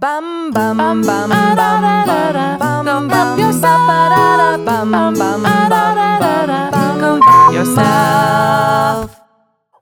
Bum bum bum bum bum bum bum bum yourself. Bum bum bum bum bum yourself.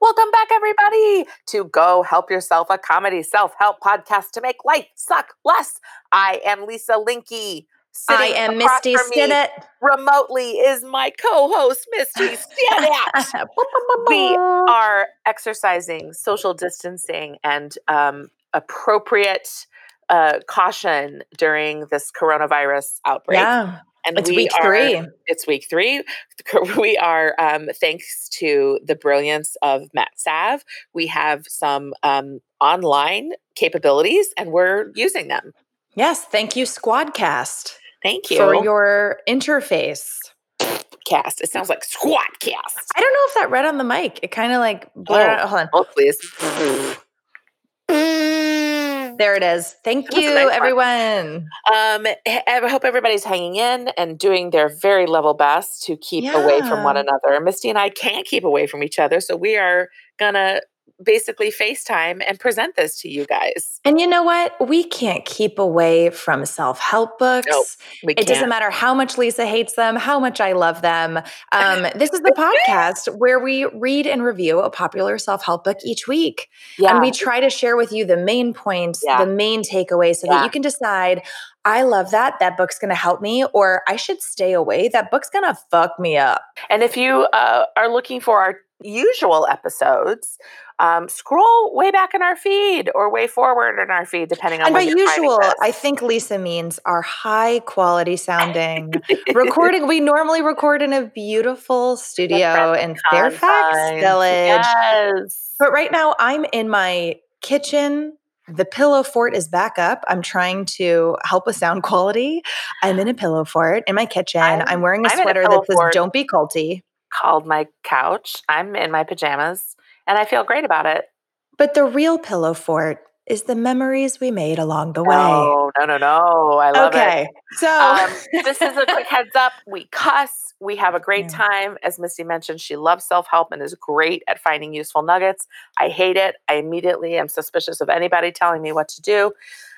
Welcome back, everybody, to Go Help Yourself, a comedy self help podcast to make life suck less. I am Lisa Linky. I am Misty Stinnett. Remotely is my co-host Misty Stinnett. we are exercising social distancing and um, appropriate uh, caution during this coronavirus outbreak. Yeah. And It's we week are- three. It's week three. We are, um, thanks to the brilliance of Matt Sav, we have some um, online capabilities and we're using them. Yes, thank you, Squadcast, Thank you. for your interface. cast. It sounds like squat cast. I don't know if that read on the mic. It kind of like blurred Oh. out. Hold on. Oh, please. There it is. Thank That you, nice everyone. Um, I I hope everybody's hanging in and doing their very level best to keep away from one another. Misty and I can't keep away from each other, so we are gonna basically FaceTime and present this to you guys. And you know what? We can't keep away from self help books. Nope, It can't. doesn't matter how much Lisa hates them, how much I love them. Um, this is the podcast where we read and review a popular self help book each week. yeah, And we try to share with you the main points, Yeah. the main takeaways, so Yeah. that you can decide, I love that. That book's going to help me, or I should stay away. That book's going to fuck me up. and if you uh, are looking for our usual episodes, um, scroll way back in our feed or way forward in our feed, depending on and by when you're finding usual. I think Lisa means our high quality sounding recording. We normally record in a beautiful studio in Fairfax. Village. Yes. But right now, I'm in my kitchen. The pillow fort is back up. I'm trying to help with sound quality. I'm in a pillow fort in my kitchen. I'm, I'm- wearing a I'm in a sweater that says fort. "Don't be culty." Called my couch. I'm in my pajamas, and I feel great about it. But the real pillow fort is the memories we made along the way. No, no, no, no. I love it. okay, so Um, this is a quick heads up. We cuss. We have a great Yeah. time. As Misty mentioned, she loves self help and is great at finding useful nuggets. I hate it. I immediately am suspicious of anybody telling me what to do.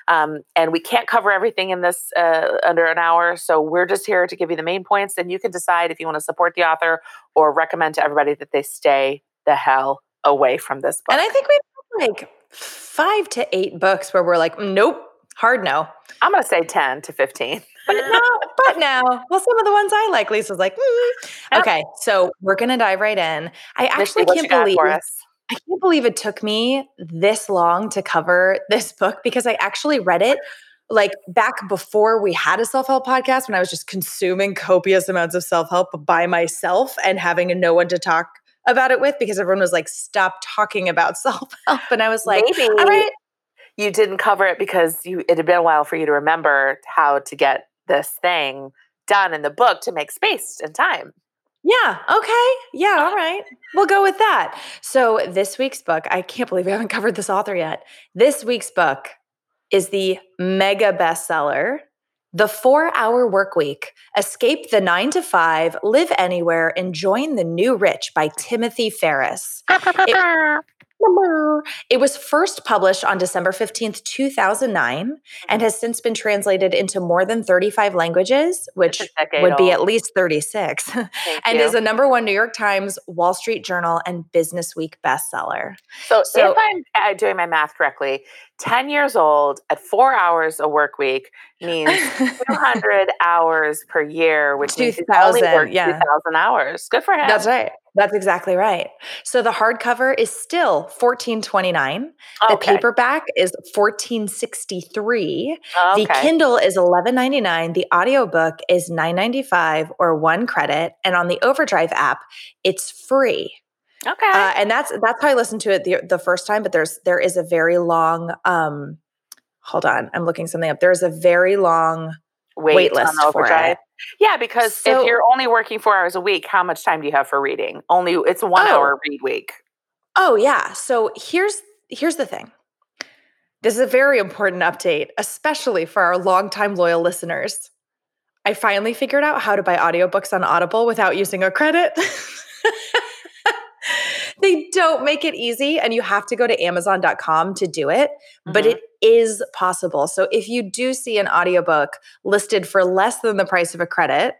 Um, and we can't cover everything in this uh, under an hour. So we're just here to give you the main points. And you can decide if you want to support the author or recommend to everybody that they stay the hell away from this book. and I think we have like five to eight books where we're like, nope, hard no. I'm going to say 10 to 15. But no, but no. Well, some of the ones I like, Lisa's like, mm. Okay. So we're gonna dive right in. I actually can't believe us? I can't believe it took me this long to cover this book because I actually read it like back before we had a self-help podcast when I was just consuming copious amounts of self-help by myself and having no one to talk about it with because everyone was like stop talking about self-help and I was like Maybe all right you didn't cover it because you it had been a while for you to remember how to get this thing done in the book to make space and time. Yeah. Okay. Yeah. Uh, all right. We'll go with that. So, this week's book, I can't believe we haven't covered this author yet. This week's book is the mega bestseller, The Four Hour Work Week Escape the Nine to Five, Live Anywhere, and Join the New Rich by Timothy Ferriss. It was first published on December 15th, 2009, and has since been translated into more than 35 languages, which It's a decade would be at least 36 Thank and you. is a number one New York Times, Wall Street Journal, and Business Week bestseller. so, so- if I'm uh, doing my math correctly, 10 years old at four hours a work week means 200 hours per year, which means he's only 2,000, worked yeah. 2,000 hours. Good for him. That's right. That's exactly right. So the hardcover is still 1429. The paperback is 1463. The Kindle is 11.99. The audiobook is 9.95 or 1 credit and on the Overdrive app it's free. okay. Uh, and that's that's how I listened to it the, the first time. But there's there is a very long. um Hold on, I'm looking something up. There's a very long. wait, wait on list for overdrive. it. Yeah, because So- if you're only working four hours a week, how much time do you have for reading? Only it's a one Oh. hour read week. Oh yeah. So here's here's the thing. This is a very important update, especially for our longtime loyal listeners. I finally figured out how to buy audiobooks on Audible without using a credit. they don't make it easy, and you have to go to Amazon.com to do it. But Mhm. it is possible. So if you do see an audiobook listed for less than the price of a credit,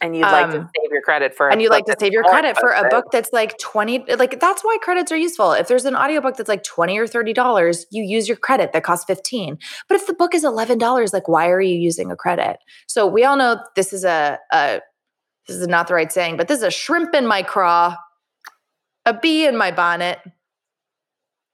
And you'd like to Um, save your credit for a and you book like to that's save your credit for a book that's like 20 like that's why credits are useful. If there's an audiobook that's like 20 or 30 dollars you use your credit that costs 15 but if the book is 11 dollars like why are you using a credit? So we all know this is a, a this is not the right saying but this is a shrimp in my craw a bee in my bonnet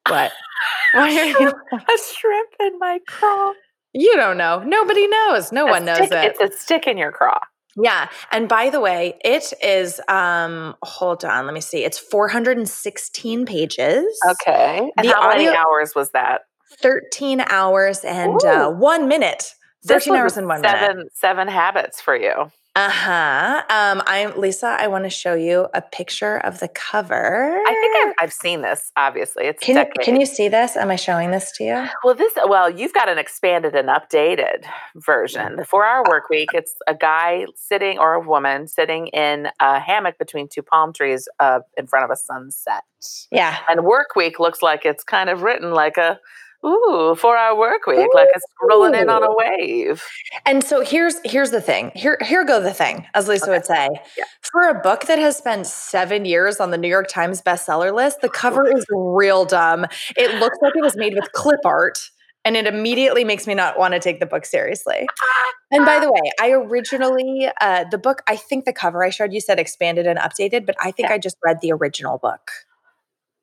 what why are you a shrimp in my craw. you don't know nobody knows no A one knows stick- it It's a stick in your craw. Yeah. And by the way, it is um hold on, let me see. It's 416 pages. Okay. And The how many hours was that? 13 hours and uh, 1 minute. 13 hours and 1 minute. seven, Seven habits for you. Uh-huh. Um I'm Lisa, I want to show you a picture of the cover. I think I've, I've seen this. Obviously, it's Can, can you see this? Am I showing this to you? Well, this well, you've got an expanded and updated version. The four-hour work week. It's a guy sitting or a woman sitting in a hammock between two palm trees, uh, in front of a sunset. Yeah. And work week looks like it's kind of written like a ooh four-hour work week, like it's rolling in on a wave. And so here's here's the thing. Here here go the thing, as Lisa would say. Yeah. For a book that has spent seven years on the New York Times bestseller list, the cover is real dumb. It looks like it was made with clip art, and it immediately makes me not want to take the book seriously. And by the way, I originally uh, the book. I think the cover I showed you said expanded and updated, but I think Yeah. I just read the original book.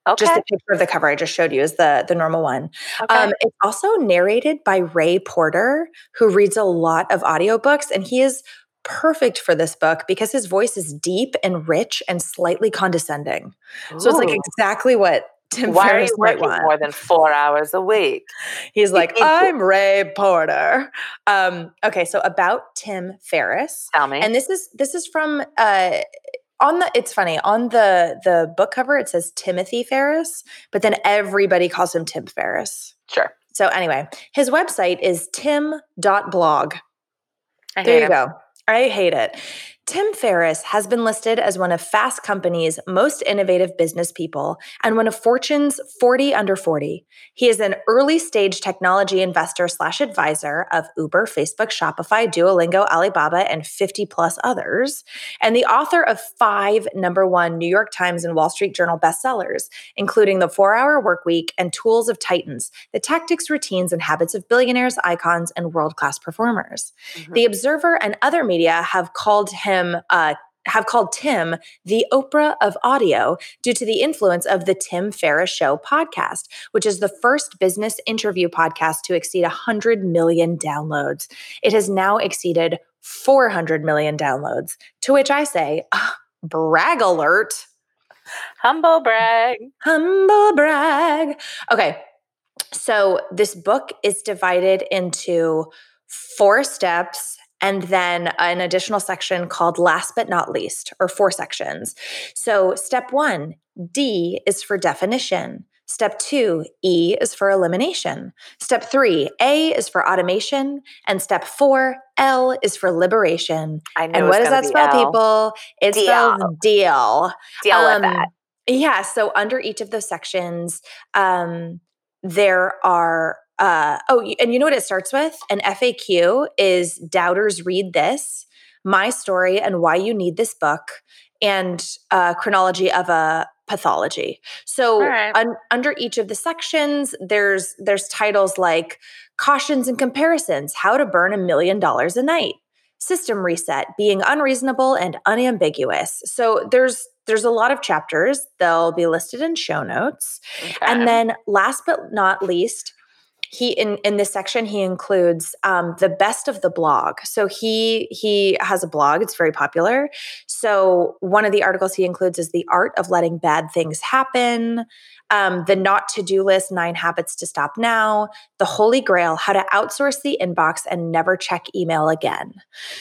Okay. Just the picture of the cover I just showed you is the the normal one. okay. Um, it's also narrated by Ray Porter, who reads a lot of audiobooks, and he is perfect for this book because his voice is deep and rich and slightly condescending. So it's like exactly what Tim Why are Ferriss you might working more than four hours a week? He's like, I'm Ray Porter. Um, okay, so about Tim Ferriss, Tell me. and this is this is from uh, on the. It's funny on the the book cover it says Timothy Ferriss but then everybody calls him Tim Ferriss. sure. So anyway, his website is tim.blog. I There you him. go. I hate it. Tim Ferriss has been listed as one of Fast Company's most innovative business people and one of Fortune's 40 under 40. He is an early stage technology investor slash advisor of Uber, Facebook, Shopify, Duolingo, Alibaba, and 50 plus others, and the author of five number one New York Times and Wall Street Journal bestsellers, including The Four Hour Work Week and Tools of Titans, the tactics, routines, and habits of billionaires, icons, and world class performers. Mhm. The Observer and other media have called him uh, have called Tim the Oprah of audio due to the influence of the Tim Ferriss Show podcast, which is the first business interview podcast to exceed 100 million downloads. It has now exceeded 400 million downloads, to which I say, brag alert. Humble brag. Humble brag. Okay. So this book is divided into four steps and then an additional section called last but not least, or four sections. So step one, D is for definition. Step two, E is for elimination. Step three, A is for automation. And step four, L is for liberation. And what does that spell, L. people? It Deal. spells deal. Deal Um, with that. Yeah. So under each of those sections, um, there are uh, oh, and you know what it starts with? An FAQ is doubters read this, my story, and why you need this book, and uh, chronology of a pathology. So right. un- under each of the sections, there's there's titles like cautions and comparisons, how to burn a million dollars a night, system reset, being unreasonable and unambiguous. So there's there's a lot of chapters. They'll be listed in show notes. Okay. And then last but not least, he in in this section he includes um, the best of the blog. So he he has a blog. It's very popular. So one of the articles he includes is the art of letting bad things happen, um, the not to do list, nine habits to stop now, the holy grail, how to outsource the inbox and never check email again.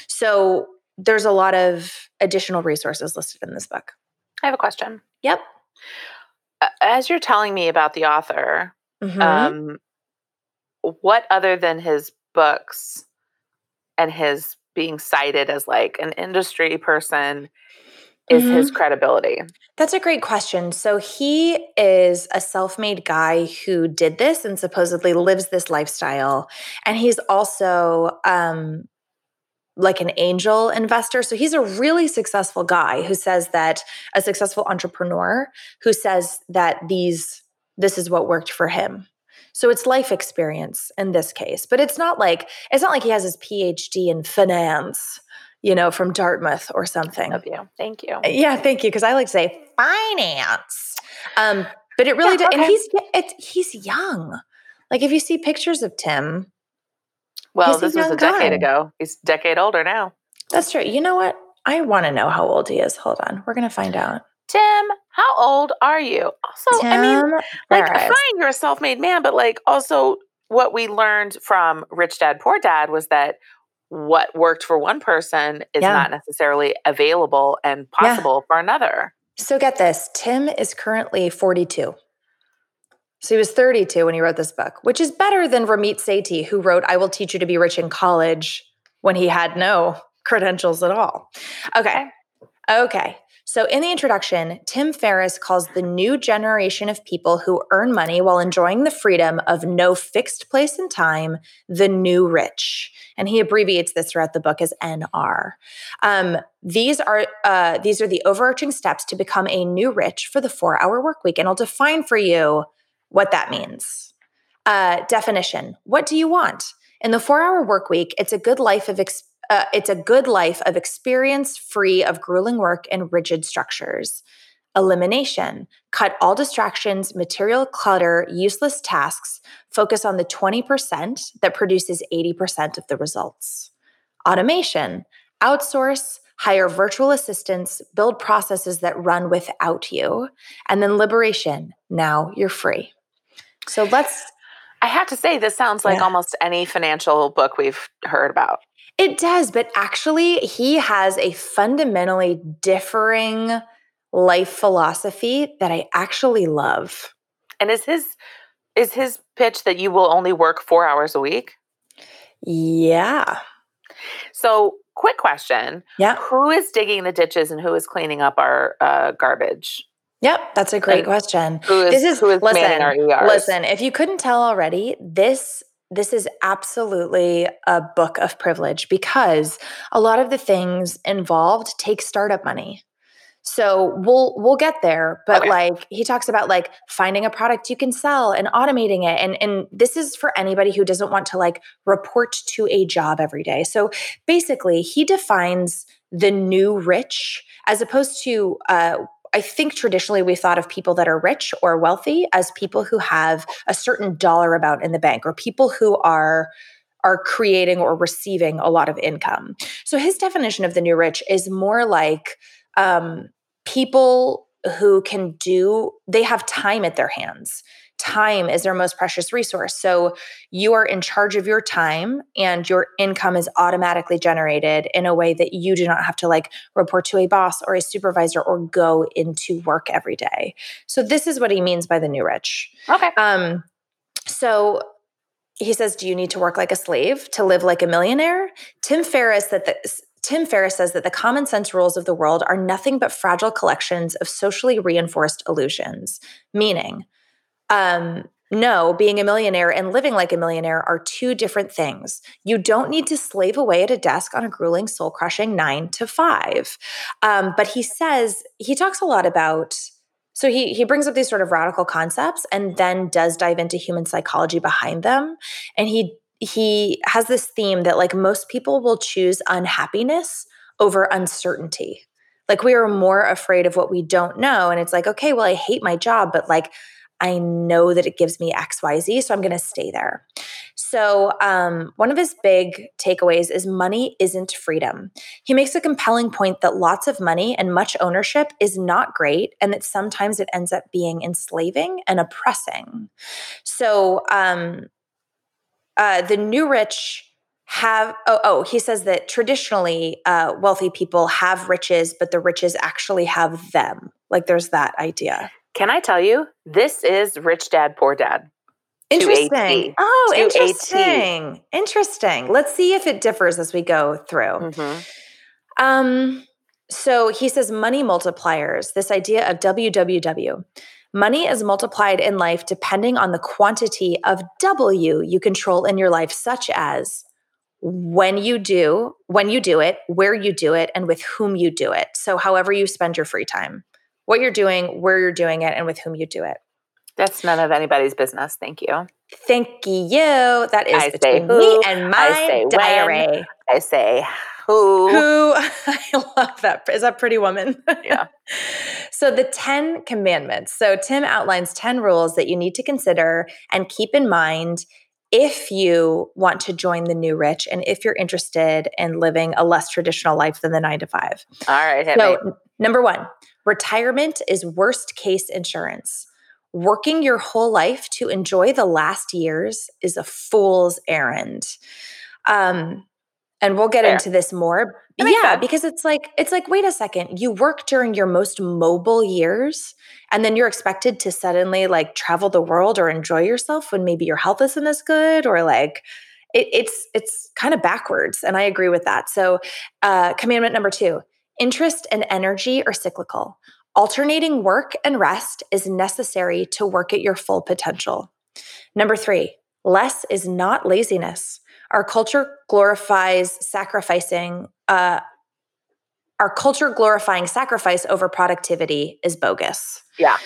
So there's a lot of additional resources listed in this book. I have a question. Yep. As you're telling me about the author, Mhm. um, what other than his books and his being cited as like an industry person is Mhm. his credibility? That's a great question. So he is a self-made guy who did this and supposedly lives this lifestyle. And he's also um like an angel investor. So he's a really successful guy who says that a successful entrepreneur who says that these this is what worked for him. So it's life experience in this case. But it's not like it's not like he has his PhD in finance, you know, from Dartmouth or something. Love you. Thank you. Yeah, thank you. Because I like to say finance. Um, but it really Yeah, did, and he's it's, he's young. Like if you see pictures of Tim, Well, this was a decade guy. ago. He's a decade older now. that's true. You know what? I want to know how old he is. Hold on, we're gonna find out. Tim, how old are you? Also, I mean, like, Ferriss. fine, you're a self-made man, but like, also, what we learned from Rich Dad Poor Dad was that what worked for one person is Yeah. not necessarily available and possible for another. So get this: Tim is currently 42. So he was 32 when he wrote this book, which is better than Ramit Sethi, who wrote "I Will Teach You to Be Rich in College" when he had no credentials at all. Okay. Okay. So, in the introduction, Tim Ferriss calls the new generation of people who earn money while enjoying the freedom of no fixed place and time the new rich. And he abbreviates this throughout the book as NR. Um, these are uh, these are the overarching steps to become a new rich for the four-hour work week, and I'll define for you what that means. Uh, definition: What do you want in the four-hour work week? It's a good life of uh, it's a good life of experience free of grueling work and rigid structures. Elimination. Cut all distractions, material clutter, useless tasks. Focus on the 20% that produces 80% of the results. Automation. Outsource, hire virtual assistants, build processes that run without you. And then liberation. Now you're free. So let's I have to say, this sounds like Yeah. almost any financial book we've heard about. It does, but actually, he has a fundamentally differing life philosophy that I actually love. And is his is his pitch that you will only work four hours a week? Yeah. So, quick question: Yeah. Who is digging the ditches and who is cleaning up our uh, garbage? Yep. That's a great And question. Who is This is- who is listen, manning our ERs? Listen, if you couldn't tell already, this this is absolutely a book of privilege because a lot of the things involved take startup money. So we'll we'll get there, but Okay. like he talks about like finding a product you can sell and automating it and and this is for anybody who doesn't want to like report to a job every day. So basically, he defines the new rich as opposed to uh I think traditionally we thought of people that are rich or wealthy as people who have a certain dollar amount in the bank or people who are are creating or receiving a lot of income. So his definition of the new rich is more like um, people who can do they have time at their hands. Time is their most precious resource. So you are in charge of your time and your income is automatically generated in a way that you do not have to like report to a boss or a supervisor or go into work every day. So this is what he means by the new rich. Okay. Um, so he says, "Do you need to work like a slave to live like a millionaire?" Tim Ferriss that the Tim Ferriss says that the common sense rules of the world are nothing but fragile collections of socially reinforced illusions. Meaning, um, no, being a millionaire and living like a millionaire are two different things. You don't need to slave away at a desk on a grueling, soul crushing nine to five. Um, but he says, he talks a lot about, so he, he brings up these sort of radical concepts and then does dive into human psychology behind them. And he, he has this theme that like most people will choose unhappiness over uncertainty. Like we are more afraid of what we don't know. And it's like, okay, well, I hate my job, but like I know that it gives me XYZ, so I'm going to stay there. So, um, one of his big takeaways is money isn't freedom. He makes a compelling point that lots of money and much ownership is not great, and that sometimes it ends up being enslaving and oppressing. So, um, uh, the new rich have oh, oh he says that traditionally uh, wealthy people have riches but the riches actually have them like there's that idea Can I tell you? This is Rich Dad Poor Dad. Interesting. Oh, To AT. interesting. Interesting. Let's see if it differs as we go through. Mhm. Um, so he says money multipliers, this idea of WWW. Money is multiplied in life depending on the quantity of W you control in your life, such as when you do, when you do it, where you do it, and with whom you do it. So, however you spend your free time, what you're doing, where you're doing it, and with whom you do it. That's none of anybody's business. Thank you. Thank you. That is I between who, me and I my when. diary. I say who. Who I love that. Is that Pretty Woman? Yeah. so the 10 commandments. So Tim outlines 10 rules that you need to consider and keep in mind if you want to join the new rich and if you're interested in living a less traditional life than the nine to five. All right. So, me. number one, retirement is worst case insurance. Working your whole life to enjoy the last years is a fool's errand. Um, and we'll get Fair. into this more. Yeah, sense. because it's like it's like wait a second, you work during your most mobile years and then you're expected to suddenly like travel the world or enjoy yourself when maybe your health isn't as good or like it, it's it's kind of backwards and i agree with that so uh, commandment number two interest and energy are cyclical alternating work and rest is necessary to work at your full potential number three less is not laziness our culture glorifies sacrificing uh, our culture glorifying sacrifice over productivity is bogus Yeah.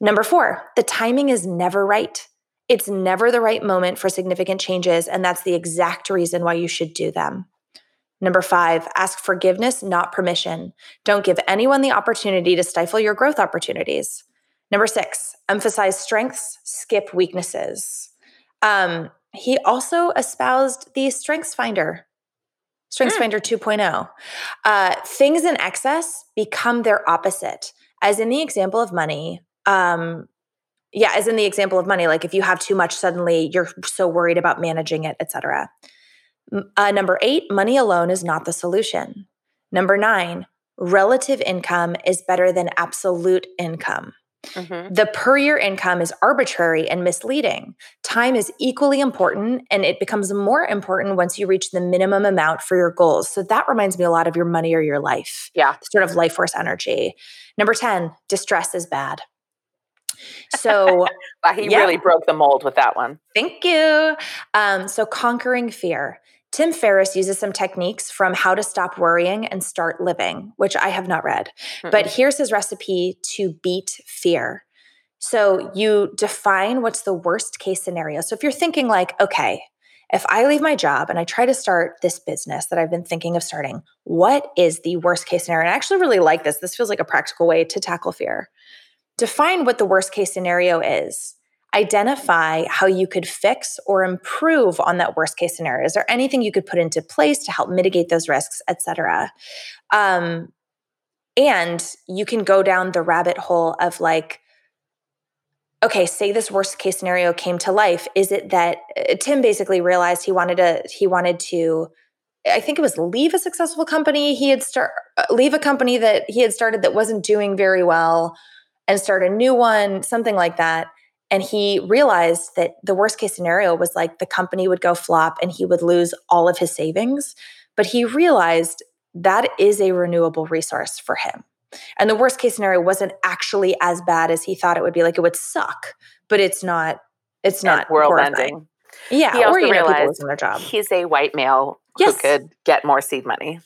Number four, the timing is never right. It's never the right moment for significant changes, and that's the exact reason why you should do them. Number five, ask forgiveness, not permission. Don't give anyone the opportunity to stifle your growth opportunities. Number six, emphasize strengths, skip weaknesses. Um, he also espoused the Strengths Finder, Strengths Hmm. Finder 2.0. Uh, things in excess become their opposite. As in the example of money, um, yeah, as in the example of money, like if you have too much, suddenly you're so worried about managing it, et cetera. Uh, number eight, money alone is not the solution. Number nine, relative income is better than absolute income. Mhm. The per year income is arbitrary and misleading. Time is equally important, and it becomes more important once you reach the minimum amount for your goals. So that reminds me a lot of your money or your life, Yeah. sort of life force energy. Number 10, distress is bad. So he Yeah. really broke the mold with that one. Thank you. Um, so, conquering fear. Tim Ferriss uses some techniques from How to Stop Worrying and Start Living, which I have not read. Hmm. But here's his recipe to beat fear. So, you define what's the worst case scenario. So, if you're thinking, like, okay, if I leave my job and I try to start this business that I've been thinking of starting, what is the worst case scenario? And I actually really like this. This feels like a practical way to tackle fear. Define what the worst case scenario is identify how you could fix or improve on that worst case scenario? Is there anything you could put into place to help mitigate those risks et cetera? Um, and you can go down the rabbit hole of like okay say this worst case scenario came to life. Is it that uh, tim basically realized he wanted to he wanted to i think it was leave a successful company. He had start uh, leave a company that he had started that wasn't doing very well and start a new one something like that and he realized that the worst case scenario was like the company would go flop and he would lose all of his savings. But he realized that is a renewable resource for him. And the worst case scenario wasn't actually as bad as he thought it would be. Like it would suck, but it's not. It's not world horrifying. ending. Yeah, He also or you know, realized their job. He's a white male Yes. who could get more seed money.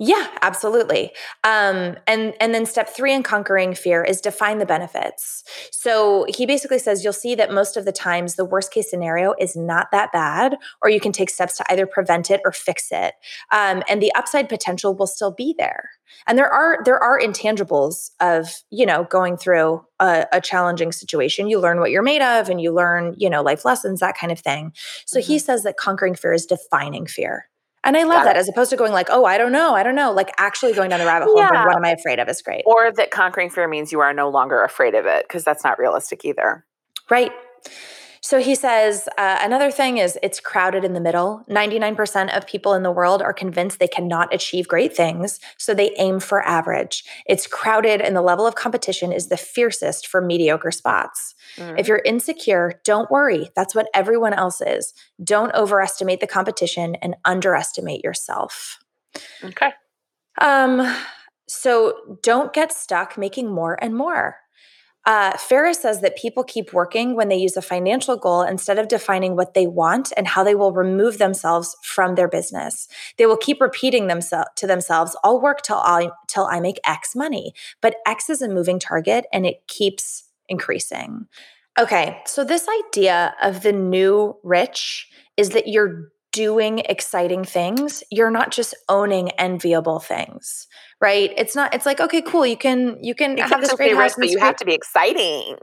Yeah, absolutely. Um, and and then step three in conquering fear is define the benefits. So he basically says you'll see that most of the times the worst case scenario is not that bad, or you can take steps to either prevent it or fix it. Um, and the upside potential will still be there. And there are there are intangibles of you know going through a, a challenging situation. You learn what you're made of, and you learn you know life lessons, that kind of thing. So he says that conquering fear is defining fear. And I love Got that it. as opposed to going like, oh, I don't know, I don't know, like actually going down the rabbit hole. going, Yeah. what am I afraid of? Is great, Or that conquering fear means you are no longer afraid of it, because that's not realistic either. right? So he says uh, another thing is it's crowded in the middle. 99% of people in the world are convinced they cannot achieve great things, so they aim for average. It's crowded, and the level of competition is the fiercest for mediocre spots. Mm. If you're insecure, don't worry. That's what everyone else is. Don't overestimate the competition and underestimate yourself. okay. Um, So don't get stuck making more and more. Uh, Ferriss says that people keep working when they use a financial goal instead of defining what they want and how they will remove themselves from their business. They will keep repeating themselves to themselves, "I'll work till I till I make X money." But X is a moving target, and it keeps increasing. Okay, so this idea of the new rich is that you're doing exciting things. You're not just owning enviable things, right? It's not. It's like okay, cool. You can you can You have this great house, but you great have to be exciting.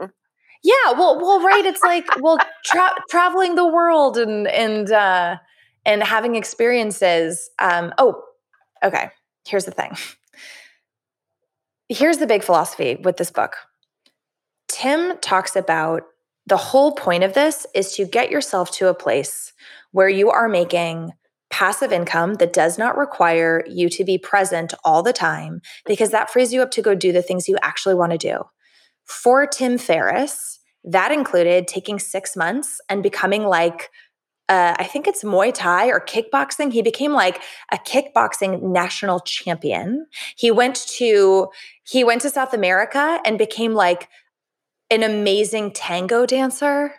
yeah, well, well, right. It's like well, tra- traveling the world and and uh, and having experiences. Um, oh, okay. Here's the thing. Here's the big philosophy with this book. Tim talks about the whole point of this is to get yourself to a place where you are making passive income that does not require you to be present all the time because that frees you up to go do the things you actually want to do. For Tim Ferriss, that included taking six months and becoming like, uh, I think it's Muay Thai or kickboxing. He became like a kickboxing national champion. He went to he went to South America and became like an amazing tango dancer.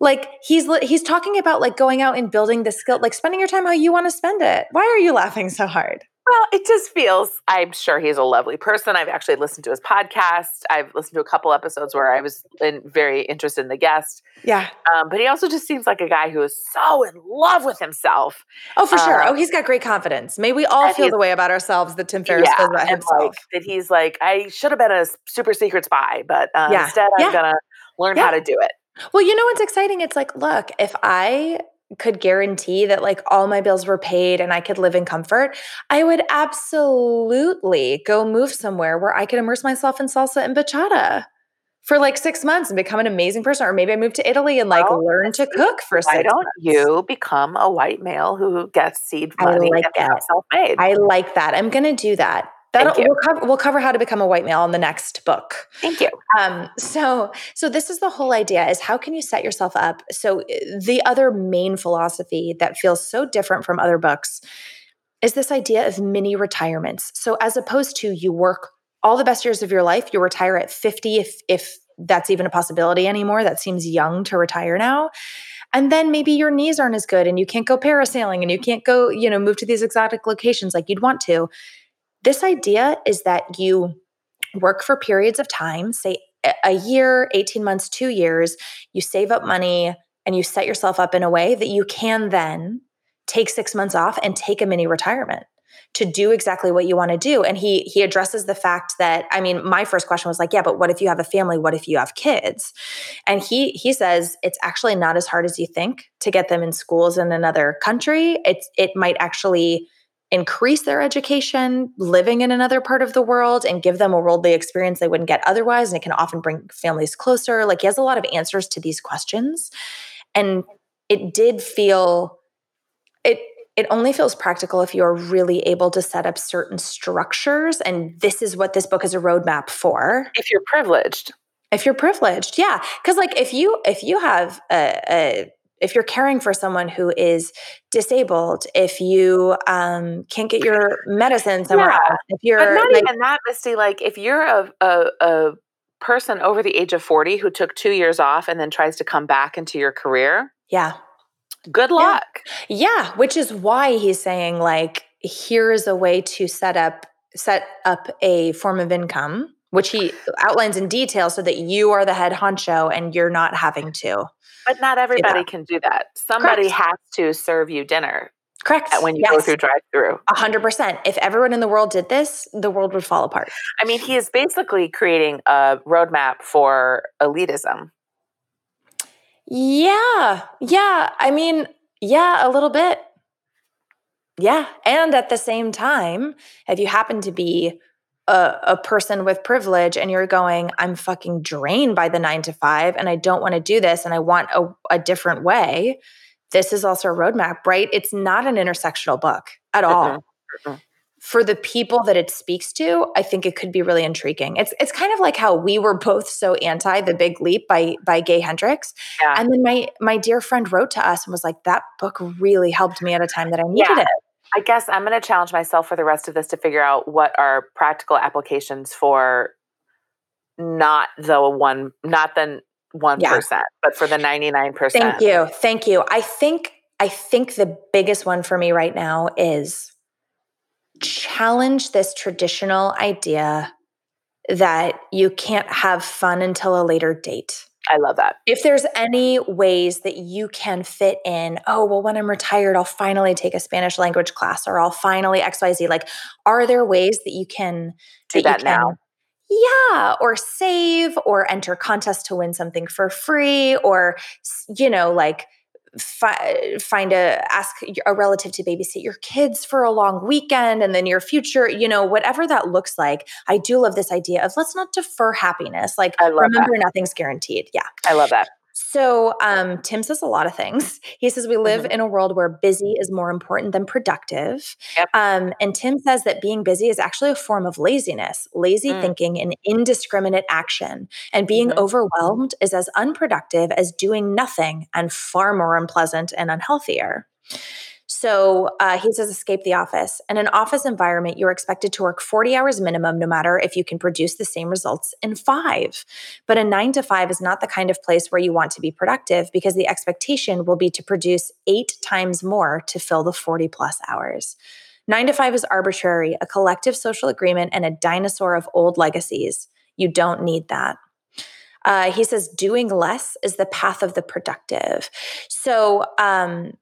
Like he's he's talking about like going out and building the skill, like spending your time how you want to spend it. Why are you laughing so hard? Well, it just feels, I'm sure he's a lovely person. I've actually listened to his podcast. I've listened to a couple episodes where I was in, very interested in the guest. Yeah. Um, but he also just seems like a guy who is so in love with himself. Oh, for sure. Uh, Oh, he's got great confidence. May we all feel the way about ourselves that Tim Ferriss feels about himself. like that he's like, I should have been a super secret spy, but uh, Yeah. instead I'm Yeah. gonna learn Yeah. how to do it. Well, you know what's exciting? It's like, look, if I could guarantee that like all my bills were paid and I could live in comfort, I would absolutely go move somewhere where I could immerse myself in salsa and bachata for like six months and become an amazing person. Or maybe I move to Italy and like Well, learn to cook for Why six don't months. you become a white male who gets seed money I like and it. self-made? I like that. I'm going to do that. That'll, we'll, cover, we'll cover how to become a white male in the next book. Thank you. Um, so, so this is the whole idea: is how can you set yourself up? So, uh, the other main philosophy that feels so different from other books is this idea of mini retirements. So, as opposed to you work all the best years of your life, you retire at fifty, if if that's even a possibility anymore. That seems young to retire now. And then maybe your knees aren't as good, and you can't go parasailing, and you can't go, you know, move to these exotic locations like you'd want to. This idea is that you work for periods of time, say a- year, 18 months, two years, you save up money and you set yourself up in a way that you can then take six months off and take a mini retirement to do exactly what you want to do. And he he addresses the fact that, I mean, my first question was like, yeah, but what if you have a family? What if you have kids? And he he says it's actually not as hard as you think to get them in schools in another country. It's it might actually increase their education living in another part of the world and give them a worldly experience they wouldn't get otherwise and it can often bring families closer. Like he has a lot of answers to these questions. And it did feel it it only feels practical if you're really able to set up certain structures and this is what this book is a roadmap for. If you're privileged, if you're privileged yeah. Because like if you if you have a, a if you're caring for someone who is disabled if you um, can't get your medicine somewhere Yeah, else if you're but not like, even that, Misty. Like if you're a, a a person over the age of forty who took two years off and then tries to come back into your career, yeah good luck. yeah which is why he's saying like here is a way to set up set up a form of income which he outlines in detail so that you are the head honcho and you're not having to But not everybody can do that. Somebody Correct. has to serve you dinner correct when you go through drive-through. A hundred percent. If everyone in the world did this, the world would fall apart. I mean, he is basically creating a roadmap for elitism. Yeah. Yeah. I mean, yeah, a little bit. Yeah. And at the same time, if you happen to be a, a person with privilege and you're going, I'm fucking drained by the nine to five and I don't want to do this and I want a, a different way, this is also a roadmap, right? It's not an intersectional book at all. For the people that it speaks to, I think it could be really intriguing. It's it's kind of like how we were both so anti The Big Leap by by Gay Hendricks. Yeah. And then my my dear friend wrote to us and was like, that book really helped me at a time that I needed Yeah. it. I guess I'm going to challenge myself for the rest of this to figure out what are practical applications for not the one, not the one Yeah. but for the 99 percent. Thank you. Thank you. I think I think the biggest one for me right now is challenge this traditional idea that you can't have fun until a later date. I love that. If there's any ways that you can fit in, oh, well, when I'm retired, I'll finally take a Spanish language class or I'll finally XYZ. Like, are there ways that you can Do that can- now. Yeah, or save or enter contests to win something for free or you know, like fi- find a ask a relative to babysit your kids for a long weekend and then your future, you know, whatever that looks like. I do love this idea of let's not defer happiness. Like remember nothing's guaranteed. Yeah. I love that. So um, Tim says a lot of things. He says we live Mhm. in a world where busy is more important than productive. Yep. Um, and Tim says that being busy is actually a form of laziness, lazy Mm. thinking, and indiscriminate action. And being Mhm. overwhelmed is as unproductive as doing nothing and far more unpleasant and unhealthier. So uh, he says, escape the office. In an office environment, you're expected to work 40 hours minimum, no matter if you can produce the same results in five. But a nine to five is not the kind of place where you want to be productive because the expectation will be to produce eight times more to fill the 40 plus hours. Nine to five is arbitrary, a collective social agreement, and a dinosaur of old legacies. You don't need that. Uh, he says doing less is the path of the productive. So, um,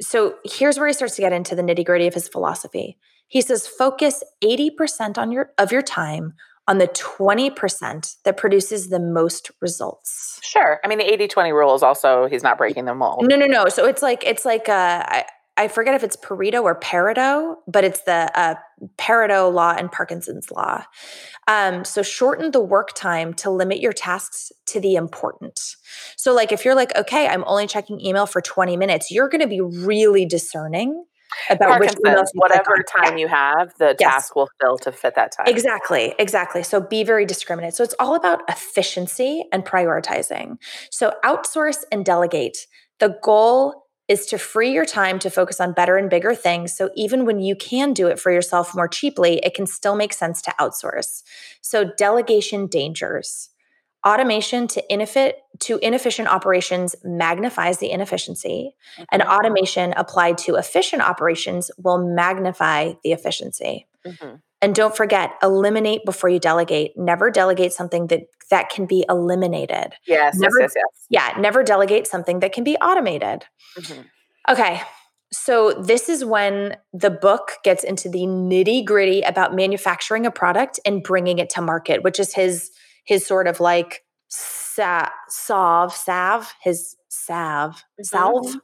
so here's where he starts to get into the nitty gritty of his philosophy. He says focus 80% on your of your time on the 20% that produces the most results. Sure. I mean, the 80 20 rule is also, he's not breaking the mold. No, no, no. So it's like it's like uh, I, I forget if it's Pareto or Pareto, but it's the uh, Pareto law and Parkinson's law. Um, so shorten the work time to limit your tasks to the important. So like if you're like, okay, I'm only checking email for 20 minutes, you're going to be really discerning about which emails Parkinson's, you click whatever time you have, the Yes. task will fill to fit that time. Exactly, exactly. So be very discriminate. So it's all about efficiency and prioritizing. So outsource and delegate. The goal is to free your time to focus on better and bigger things. So even when you can do it for yourself more cheaply, it can still make sense to outsource. So delegation dangers. Automation to ineffi- to inefficient operations magnifies the inefficiency, and Mhm. automation applied to efficient operations will magnify the efficiency. Mhm. And don't forget, eliminate before you delegate. Never delegate something that that can be eliminated. Yes, Never- yes, yes, Yeah, never delegate something that can be automated. yes. Mhm. Okay. So this is when the book gets into the nitty-gritty about manufacturing a product and bringing it to market, which is his his sort of like sa- salve, salve, his salve, salve.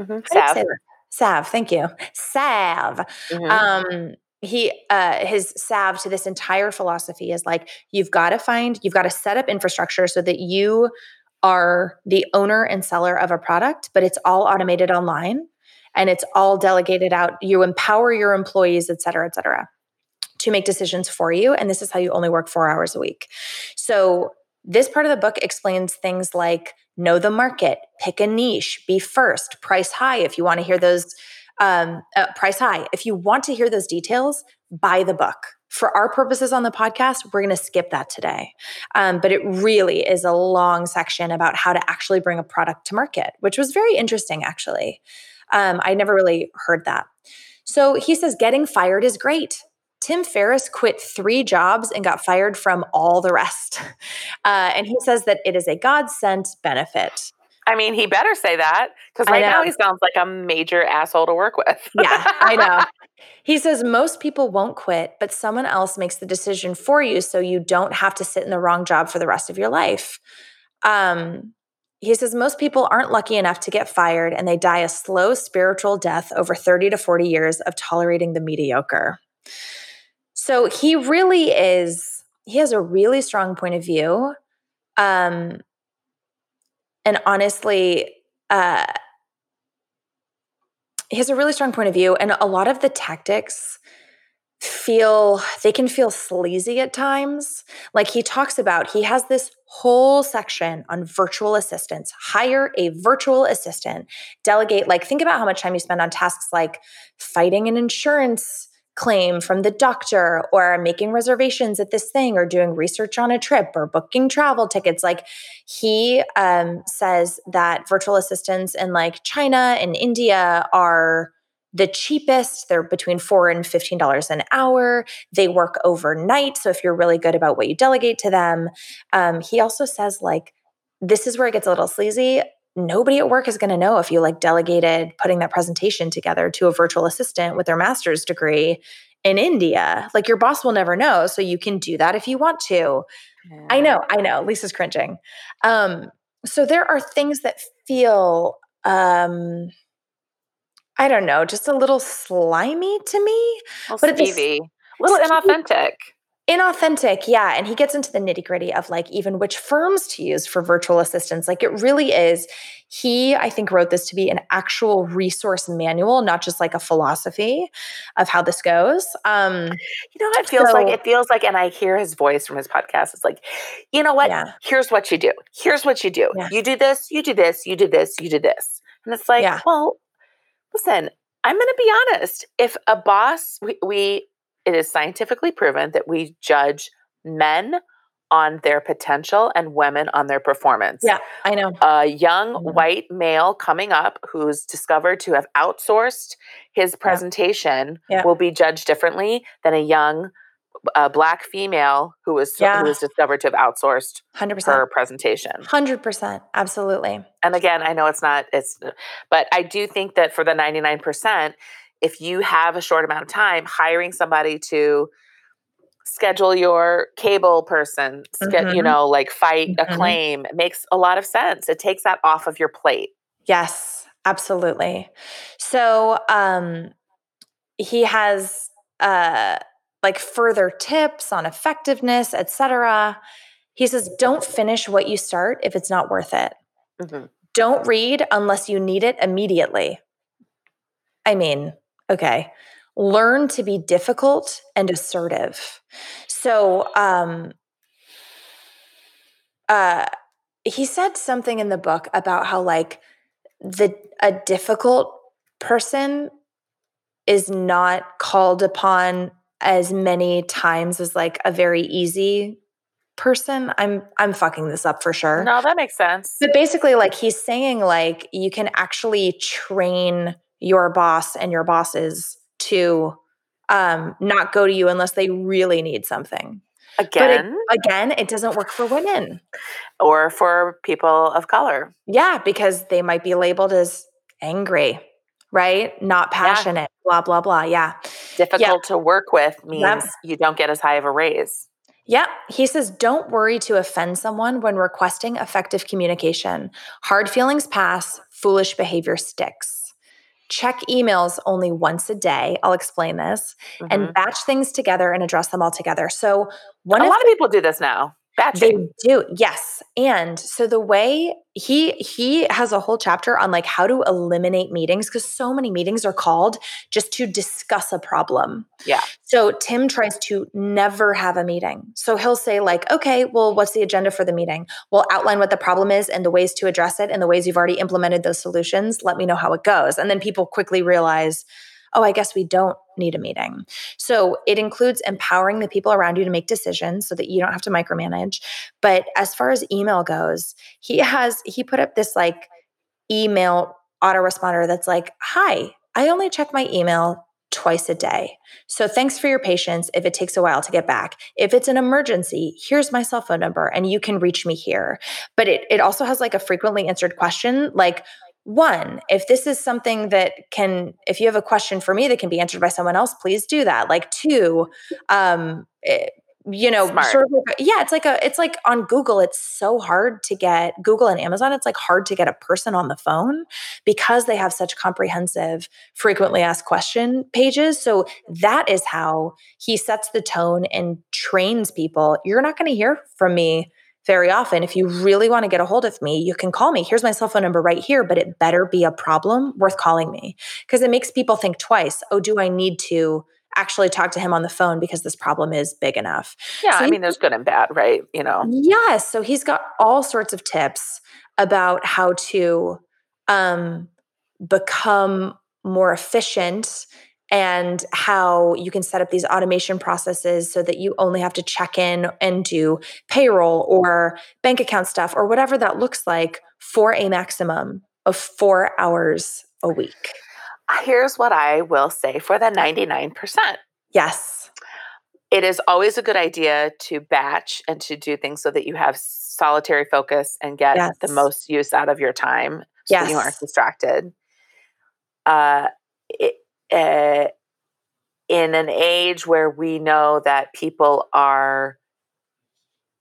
Mhm. How do you Salve. Salve, thank you. Salve. Mhm. um he uh his salve to this entire philosophy is like you've got to find you've got to set up infrastructure so that you are the owner and seller of a product but it's all automated online and it's all delegated out. You empower your employees et cetera et cetera to make decisions for you and this is how you only work four hours a week. So this part of the book explains things like know the market pick a niche be first price high. If you want to hear those um, uh, price high. If you want to hear those details, buy the book. For our purposes on the podcast, we're going to skip that today. Um, but it really is a long section about how to actually bring a product to market, which was very interesting, actually. Um, I never really heard that. So he says getting fired is great. Tim Ferriss quit three jobs and got fired from all the rest. Uh, and he says that it is a God sent benefit. I mean, he better say that because right now he sounds like a major asshole to work with. Yeah, I know. He says most people won't quit, but someone else makes the decision for you so you don't have to sit in the wrong job for the rest of your life. Um, he says most people aren't lucky enough to get fired and they die a slow spiritual death over 30 to 40 years of tolerating the mediocre. So he really is, he has a really strong point of view. Um, and honestly, uh, he has a really strong point of view and a lot of the tactics feel they can feel sleazy at times. Like he talks about he has this whole section on virtual assistants. Hire a virtual assistant. Delegate like think about how much time you spend on tasks like fighting an insurance claim from the doctor or making reservations at this thing or doing research on a trip or booking travel tickets. Like he um, says that virtual assistants in like china and india are the cheapest. They're between four and fifteen dollars an hour. They work overnight. So if you're really good about what you delegate to them um, he also says like this is where it gets a little sleazy nobody at work is going to know if you like delegated putting that presentation together to a virtual assistant with their master's degree in india like your boss will never know so you can do that if you want to yeah. i know i know lisa's cringing um, so there are things that feel um, I don't know, just a little slimy to me. Well, but a little inauthentic. Inauthentic, yeah. And he gets into the nitty gritty of like even which firms to use for virtual assistants. Like it really is. He, I think, wrote this to be an actual resource manual, not just like a philosophy of how this goes. Um, you know, it feels so, like it feels like, and I hear his voice from his podcast. It's like, you know what? Yeah. Here's what you do. Here's what you do. Yeah. You do this. You do this. You do this. You do this. And it's like, yeah. well, listen, I'm going to be honest. If a boss, we, we, it is scientifically proven that we judge men on their potential and women on their performance. Yeah, I know. A young mm-hmm. white male coming up who's discovered to have outsourced his presentation yeah. Yeah. will be judged differently than a young a black female who was yeah. who was discovered to have outsourced 100%. her presentation. 100%. Absolutely. And again, I know it's not it's but I do think that for the 99% if you have a short amount of time hiring somebody to schedule your cable person, mm-hmm. you know, like fight mm-hmm. a claim makes a lot of sense. It takes that off of your plate. Yes, absolutely. So, um he has uh like further tips on effectiveness, etc. He says, don't finish what you start if it's not worth it. Mm-hmm. Don't read unless you need it immediately. I mean, okay. Learn to be difficult and assertive. So, um, uh, he said something in the book about how like the a difficult person is not called upon as many times as like a very easy person. I'm I'm fucking this up for sure. No, that makes sense. But basically like he's saying like you can actually train your boss and your bosses to um not go to you unless they really need something. Again, it, again, it doesn't work for women or for people of color. Yeah, because they might be labeled as angry right? Not passionate, yeah. blah, blah, blah. Yeah. Difficult yeah. to work with means yep. you don't get as high of a raise. Yep. He says, don't worry to offend someone when requesting effective communication. Hard feelings pass, foolish behavior sticks. Check emails only once a day. I'll explain this mm-hmm. and batch things together and address them all together. So, one a lot of people do this now. Batching. They do, yes. And so the way he he has a whole chapter on like how to eliminate meetings because so many meetings are called just to discuss a problem. Yeah. So Tim tries to never have a meeting. So he'll say like, okay, well, what's the agenda for the meeting? We'll outline what the problem is and the ways to address it and the ways you've already implemented those solutions. Let me know how it goes. And then people quickly realize oh, I guess we don't need a meeting. So it includes empowering the people around you to make decisions so that you don't have to micromanage. But as far as email goes, he has, he put up this like email autoresponder that's like, hi, I only check my email twice a day. So thanks for your patience if it takes a while to get back. If it's an emergency, here's my cell phone number and you can reach me here. But it it also has like a frequently answered question like one, if this is something that can, if you have a question for me that can be answered by someone else, please do that. Like two, um, it, eh, you know, sort of like, yeah, it's like a, it's like on Google, it's so hard to get Google and Amazon. It's like hard to get a person on the phone because they have such comprehensive, frequently asked question pages. So that is how he sets the tone and trains people. You're not going to hear from me very often. If you really want to get a hold of me, you can call me. Here's my cell phone number right here, but it better be a problem worth calling me because it makes people think twice. Oh, do I need to actually talk to him on the phone because this problem is big enough. Yeah, So I mean, there's good and bad, right? You know, Yes. So he's got all sorts of tips about how to um, become more efficient and how you can set up these automation processes so that you only have to check in and do payroll or bank account stuff or whatever that looks like for a maximum of four hours a week. here's what I will say for the 99%. Yes. It is always a good idea to batch and to do things so that you have solitary focus and get the most use out of your time so that you aren't distracted. Uh, uh, in an age where we know that people are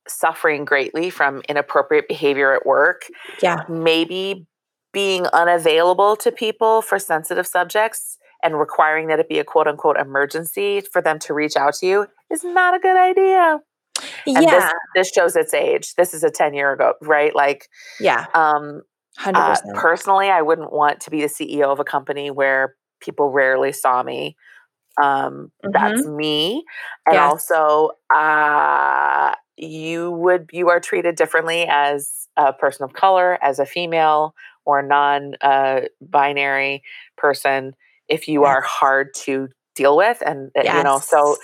suffering greatly from inappropriate behavior at work, Yeah. maybe being unavailable to people for sensitive subjects and requiring that it be a quote unquote emergency for them to reach out to you is not a good idea. And yeah. this, this shows its age. This is a 10 year ago, right? Like, yeah. um, 100%. uh, personally, I wouldn't want to be the CEO of a company where people rarely saw me. Um, That's me. And Yes. also, uh, you would you are treated differently as a person of color, as a female or non uh, binary person if you are hard to deal with, and uh, you know so.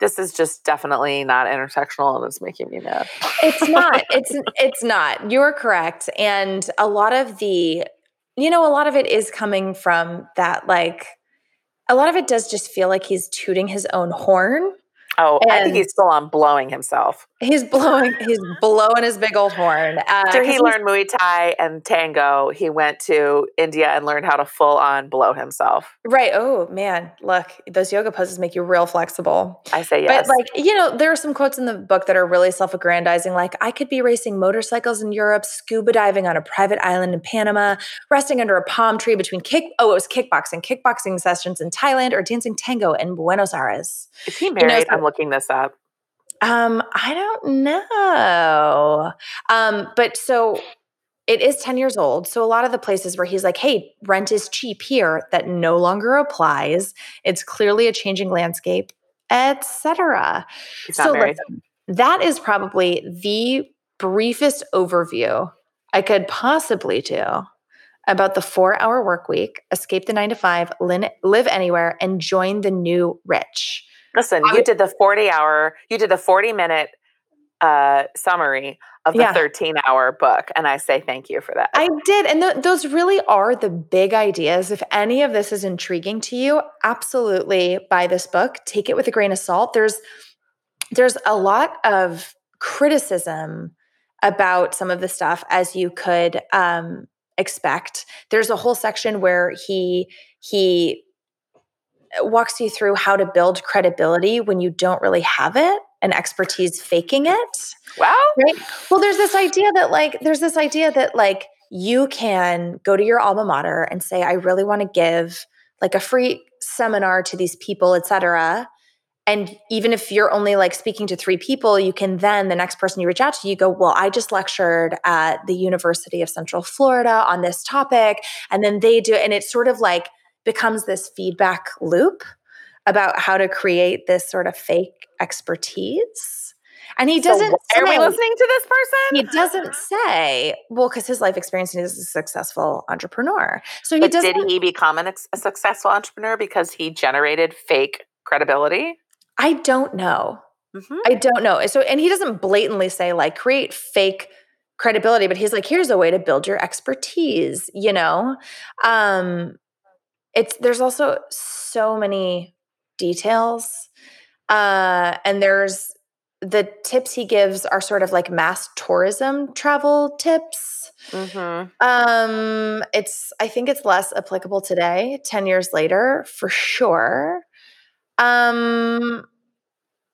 This is just definitely not intersectional, and it's making me mad. it's not it's it's not you're correct and a lot of the you know a lot of it is coming from that like a lot of it does just feel like he's tooting his own horn Oh, I think And- he's still on blowing himself. He's blowing he's blowing his big old horn uh, After he learned Muay Thai and Tango, he went to India and learned how to full on blow himself. right oh man look those yoga poses make you real flexible I say yes. But like, you know, there are some quotes in the book that are really self-aggrandizing, like I could be racing motorcycles in Europe, scuba diving on a private island in Panama, resting under a palm tree between kick oh, it was kickboxing, kickboxing sessions in Thailand, or dancing tango in Buenos Aires. is he know, married? so- I'm looking this up. Um, I don't know. Um, but so it is 10 years old. So a lot of the places where he's like, hey, rent is cheap here, that no longer applies. It's clearly a changing landscape, etc. So listen, that is probably the briefest overview I could possibly do about the four hour work week, escape the nine to five, live anywhere, and join the new rich. Listen, I you did the 40 hour, you did the 40 minute uh, summary of the Yeah. 13 hour book. And I say thank you for that. I did. And th- those really are the big ideas. If any of this is intriguing to you, absolutely buy this book. Take it with a grain of salt. There's there's a lot of criticism about some of the stuff as you could um, expect. There's a whole section where he he walks you through how to build credibility when you don't really have it and expertise faking it. Wow. Right. Well, there's this idea that like there's this idea that like you can go to your alma mater and say, I really want to give like a free seminar to these people, etc. And even if you're only like speaking to three people, you can then the next person you reach out to, you go, Well, I just lectured at the University of Central Florida on this topic. And then they do, and it's sort of like becomes this feedback loop about how to create this sort of fake expertise. And he doesn't why are we listening to this person? he doesn't say, well, because his life experience he's a successful entrepreneur. So he But doesn't. did he become an, a successful entrepreneur because he generated fake credibility? I don't know. Mhm. I don't know. So, and he doesn't blatantly say like create fake credibility, but he's like, here's a way to build your expertise. You know, um, it's there's also so many details, uh, and there's the tips he gives are sort of like mass tourism travel tips. Mhm. Um, it's I think it's less applicable today, 10 years later, for sure. Um,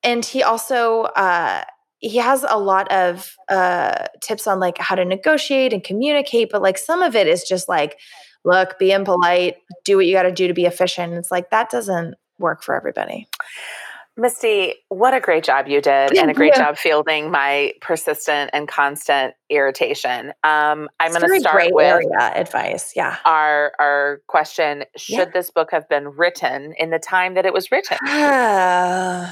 and he also uh he has a lot of uh tips on like how to negotiate and communicate, but like some of it is just like, look, be impolite, do what you gotta do to be efficient. It's like that doesn't work for everybody. Misty, what a great job you did, Thank and a great you. job fielding my persistent and constant irritation. Um, I'm going to start with advice. Yeah. our our question: Should Yeah. this book have been written in the time that it was written?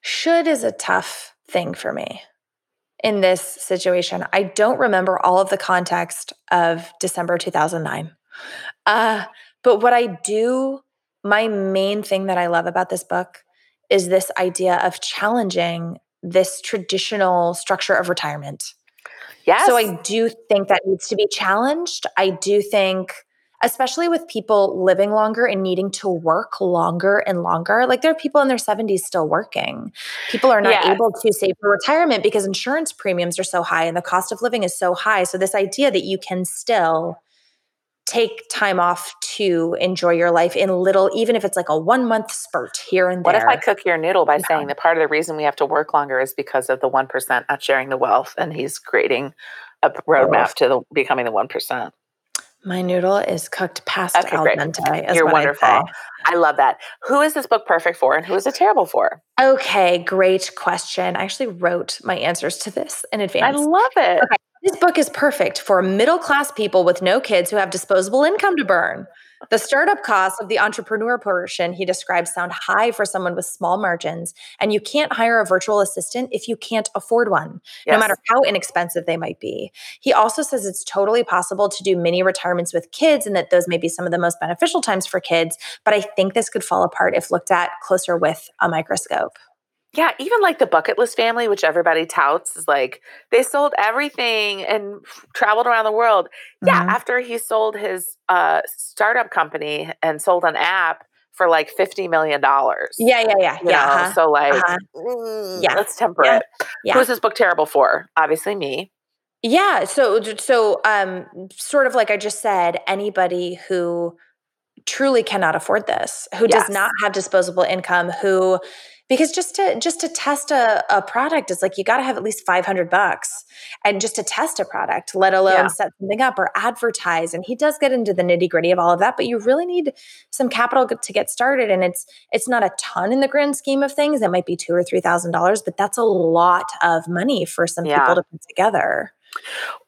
should is a tough thing for me in this situation. I don't remember all of the context of December 2009. Uh, but what I do, my main thing that I love about this book is this idea of challenging this traditional structure of retirement. Yes. So I do think that needs to be challenged. I do think, especially with people living longer and needing to work longer and longer, like there are people in their 70s still working. People are not Yes. able to save for retirement because insurance premiums are so high and the cost of living is so high. So, this idea that you can still take time off to enjoy your life in little, even if it's like a one month spurt here and there. what if I cook your noodle by No. saying that part of the reason we have to work longer is because of the one percent not sharing the wealth, and he's creating a roadmap to the, becoming the one percent. My noodle is cooked past Okay, al great. dente. You're wonderful. I love that. Who is this book perfect for, and who is it terrible for? Okay, great question. I actually wrote my answers to this in advance. I love it. Okay. This book is perfect for middle class people with no kids who have disposable income to burn. The startup costs of the entrepreneur portion he describes sound high for someone with small margins, and you can't hire a virtual assistant if you can't afford one, no matter how inexpensive they might be. He also says it's totally possible to do mini retirements with kids and that those may be some of the most beneficial times for kids, but I think this could fall apart if looked at closer with a microscope. Yeah, even like the bucket list family, which everybody touts, is like they sold everything and f- traveled around the world. Yeah, Mhm. after he sold his uh, startup company and sold an app for like fifty million dollars. Yeah, yeah, yeah. you yeah. uh-huh. so like, uh-huh. mm, Yeah. let's temper Yeah. it. Yeah. Who's this book terrible for? Obviously, me. Yeah. So, so, um, sort of like I just said, anybody who truly cannot afford this, who Yes. does not have disposable income, who, because just to just to test a, a product is like you got to have at least 500 bucks and just to test a product let alone Yeah. set something up or advertise and he does get into the nitty gritty of all of that but you really need some capital to get started and it's it's not a ton in the grand scheme of things it might be two or three thousand dollars but that's a lot of money for some Yeah. people to put together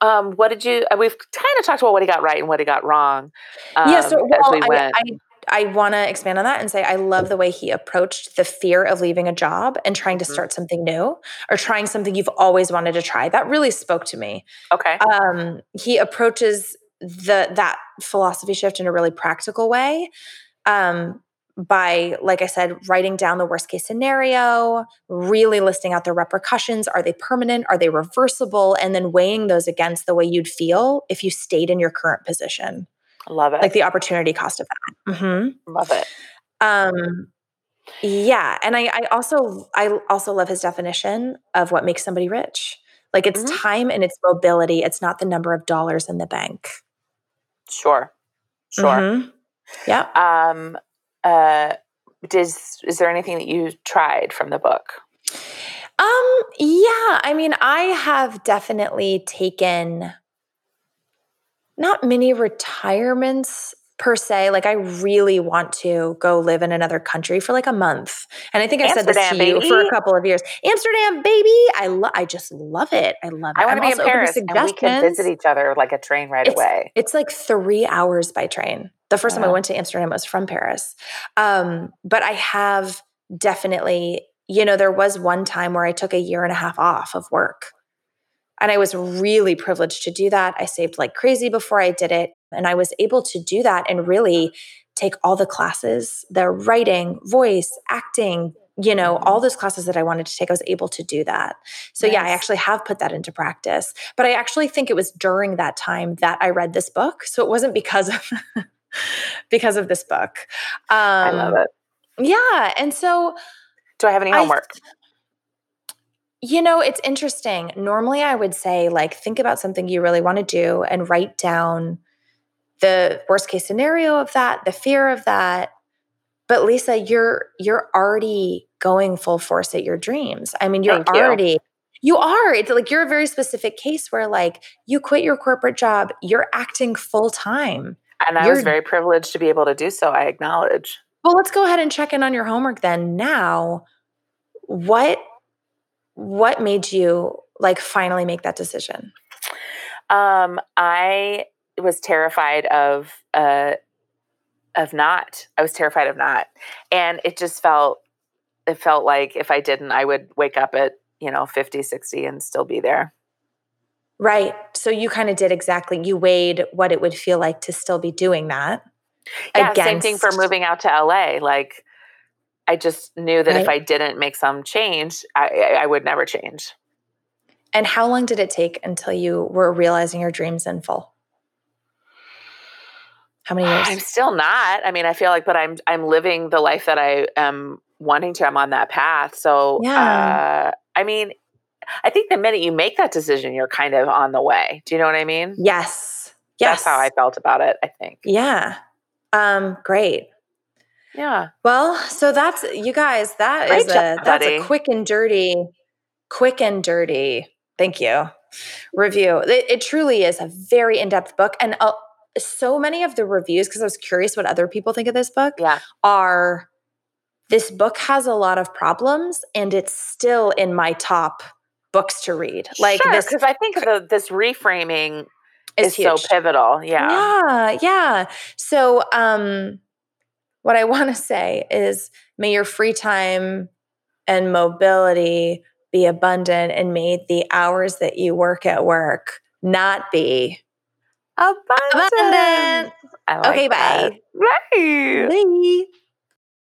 Um, what did you? uh, We've kind of talked about what he got right and what he got wrong. yeah so um, as well we i, went. I I want to expand on that and say I love the way he approached the fear of leaving a job and trying to Mhm. start something new or trying something you've always wanted to try. That really spoke to me. okay. Um, he approaches the that philosophy shift in a really practical way. Um, by, like I said, writing down the worst case scenario, really listing out the repercussions. Are they permanent? Are they reversible? And then weighing those against the way you'd feel if you stayed in your current position, Love it. like the opportunity cost of that. Mhm. Love it. Um, yeah, and I, I also I also love his definition of what makes somebody rich. Like it's Mhm. time and it's mobility. It's not the number of dollars in the bank. Sure. Sure. Mhm. Yeah. Um, uh, does is there anything that you tried from the book? Um, yeah, I mean, I have definitely taken not many retirements per se. Like I really want to go live in another country for like a month. And I think I said this to Amsterdam, you for a couple of years. Amsterdam, baby. I lo- I just love it. I love it. I want to be in Paris, and we can visit each other like a train right It's- away. It's like three hours by train. The first time I went to Amsterdam was from Paris. Um, but I have definitely, you know, there was one time where I took a year and a half off of work. And I was really privileged to do that. I saved like crazy before I did it. And I was able to do that and really take all the classes, the writing, voice, acting, you know, Mhm. all those classes that I wanted to take. I was able to do that. So yeah, I actually have put that into practice. But I actually think it was during that time that I read this book. So it wasn't because of because of this book. Um, I love it. Yeah, and so Do I have any I- homework? You know, it's interesting. Normally, I would say like think about something you really want to do and write down the worst case scenario of that, the fear of that. But Lisa, you're you're already going full force at your dreams. I mean, you're Thank already you are. It's like you're a very specific case where like you quit your corporate job, you're acting full time. and I was you're- very privileged to be able to do so. I acknowledge. Well, let's go ahead and check in on your homework then. Now, what what made you like finally make that decision? Um, I was terrified of uh of not. I was terrified of not. And it just felt it felt like if I didn't, I would wake up at, you know, 50, 60 and still be there. Right. So you kind of did exactly you weighed what it would feel like to still be doing that. Yeah, same thing for moving out to LA. Like I just knew that Right. if I didn't make some change, I, I would never change. And how long did it take until you were realizing your dreams in full? How many years? I'm still not. I mean, I feel like, but I'm I'm living the life that I am wanting to. I'm on that path. So, Yeah. uh, I mean, I think the minute you make that decision, you're kind of on the way. Do you know what I mean? yes. Yes. That's how I felt about it. I think. Yeah. Um, great. Yeah. Well, so that's you guys, That is Great job, a that's buddy. a quick and dirty, quick and dirty. Thank you. Review. It, it truly is a very in-depth book. And uh, so many of the reviews, because I was curious what other people think of this book, Yeah. are this book has a lot of problems and it's still in my top books to read. Like this because I think the, this reframing is, is, so pivotal. Yeah. Yeah, yeah. So, um, what I want to say is, may your free time and mobility be abundant, and may the hours that you work at work not be Abundant. abundant. Like okay, bye. Right. Bye.